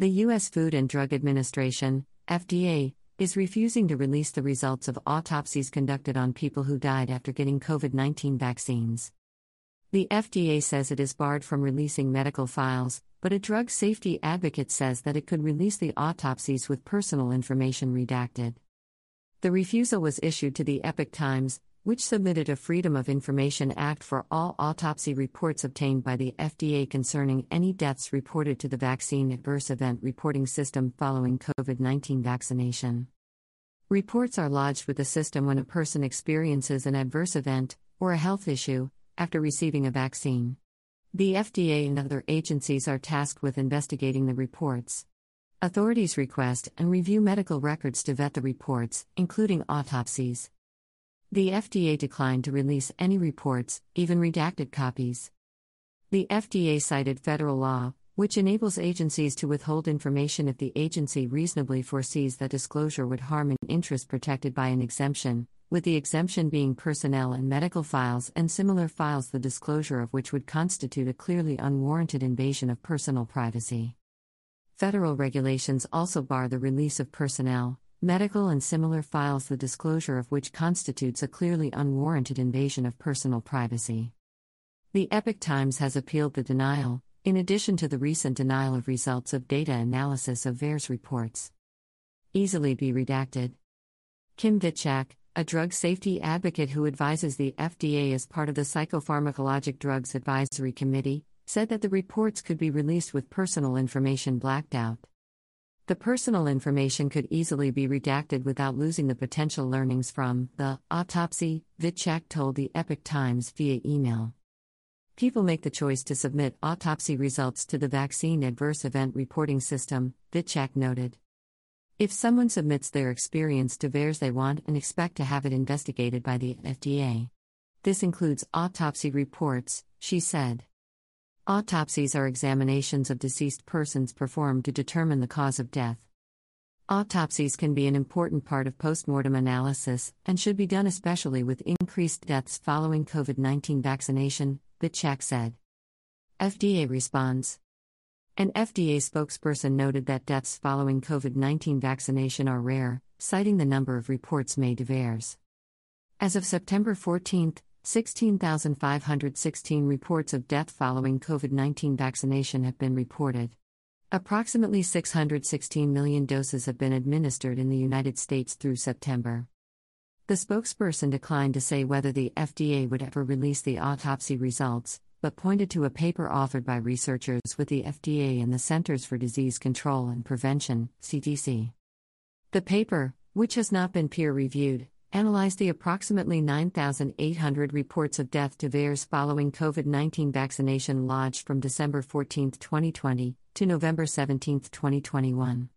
The U.S. Food and Drug Administration, FDA, is refusing to release the results of autopsies conducted on people who died after getting COVID 19 vaccines. The FDA says it is barred from releasing medical files, but a drug safety advocate says that it could release the autopsies with personal information redacted. The refusal was issued to the Epoch Times, which submitted a Freedom of Information Act for all autopsy reports obtained by the FDA concerning any deaths reported to the Vaccine Adverse Event Reporting System following COVID 19 vaccination. Reports are lodged with the system when a person experiences an adverse event, or a health issue, after receiving a vaccine. The FDA and other agencies are tasked with investigating the reports. Authorities request and review medical records to vet the reports, including autopsies. The FDA declined to release any reports, even redacted copies. The FDA cited federal law, which enables agencies to withhold information if the agency reasonably foresees that disclosure would harm an interest protected by an exemption, with the exemption being personnel and medical files and similar files, the disclosure of which would constitute a clearly unwarranted invasion of personal privacy. Federal regulations also bar the release of personnel, medical and similar files, the disclosure of which constitutes a clearly unwarranted invasion of personal privacy. The Epoch Times has appealed the denial, in addition to the recent denial of results of data analysis of VAERS reports. Easily be redacted. Kim Witczak, a drug safety advocate who advises the FDA as part of the Psychopharmacologic Drugs Advisory Committee, said that the reports could be released with personal information blacked out. The personal information could easily be redacted without losing the potential learnings from the autopsy, Witczak told the Epoch Times via email. People make the choice to submit autopsy results to the Vaccine Adverse Event Reporting System, Witczak noted. If someone submits their experience to VAERS, they want and expect to have it investigated by the FDA. This includes autopsy reports, she said. Autopsies are examinations of deceased persons performed to determine the cause of death. Autopsies can be an important part of postmortem analysis and should be done especially with increased deaths following COVID 19 vaccination, Witczak said. FDA responds. An FDA spokesperson noted that deaths following COVID 19 vaccination are rare, citing the number of reports made to VAERS. As of September 14, 16,516 reports of death following COVID 19 vaccination have been reported. Approximately 616 million doses have been administered in the United States through September. The spokesperson declined to say whether the FDA would ever release the autopsy results, but pointed to a paper authored by researchers with the FDA and the Centers for Disease Control and Prevention, CDC. The paper, which has not been peer reviewed, analyzed the approximately 9,800 reports of death to VAERS following COVID 19 vaccination lodged from December 14, 2020, to November 17, 2021.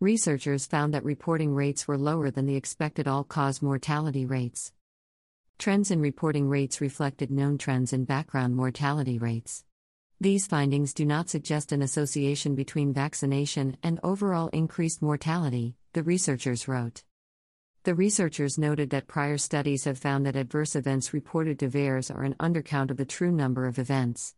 Researchers found that reporting rates were lower than the expected all cause mortality rates. Trends in reporting rates reflected known trends in background mortality rates. These findings do not suggest an association between vaccination and overall increased mortality, the researchers wrote. The researchers noted that prior studies have found that adverse events reported to VAERS are an undercount of the true number of events.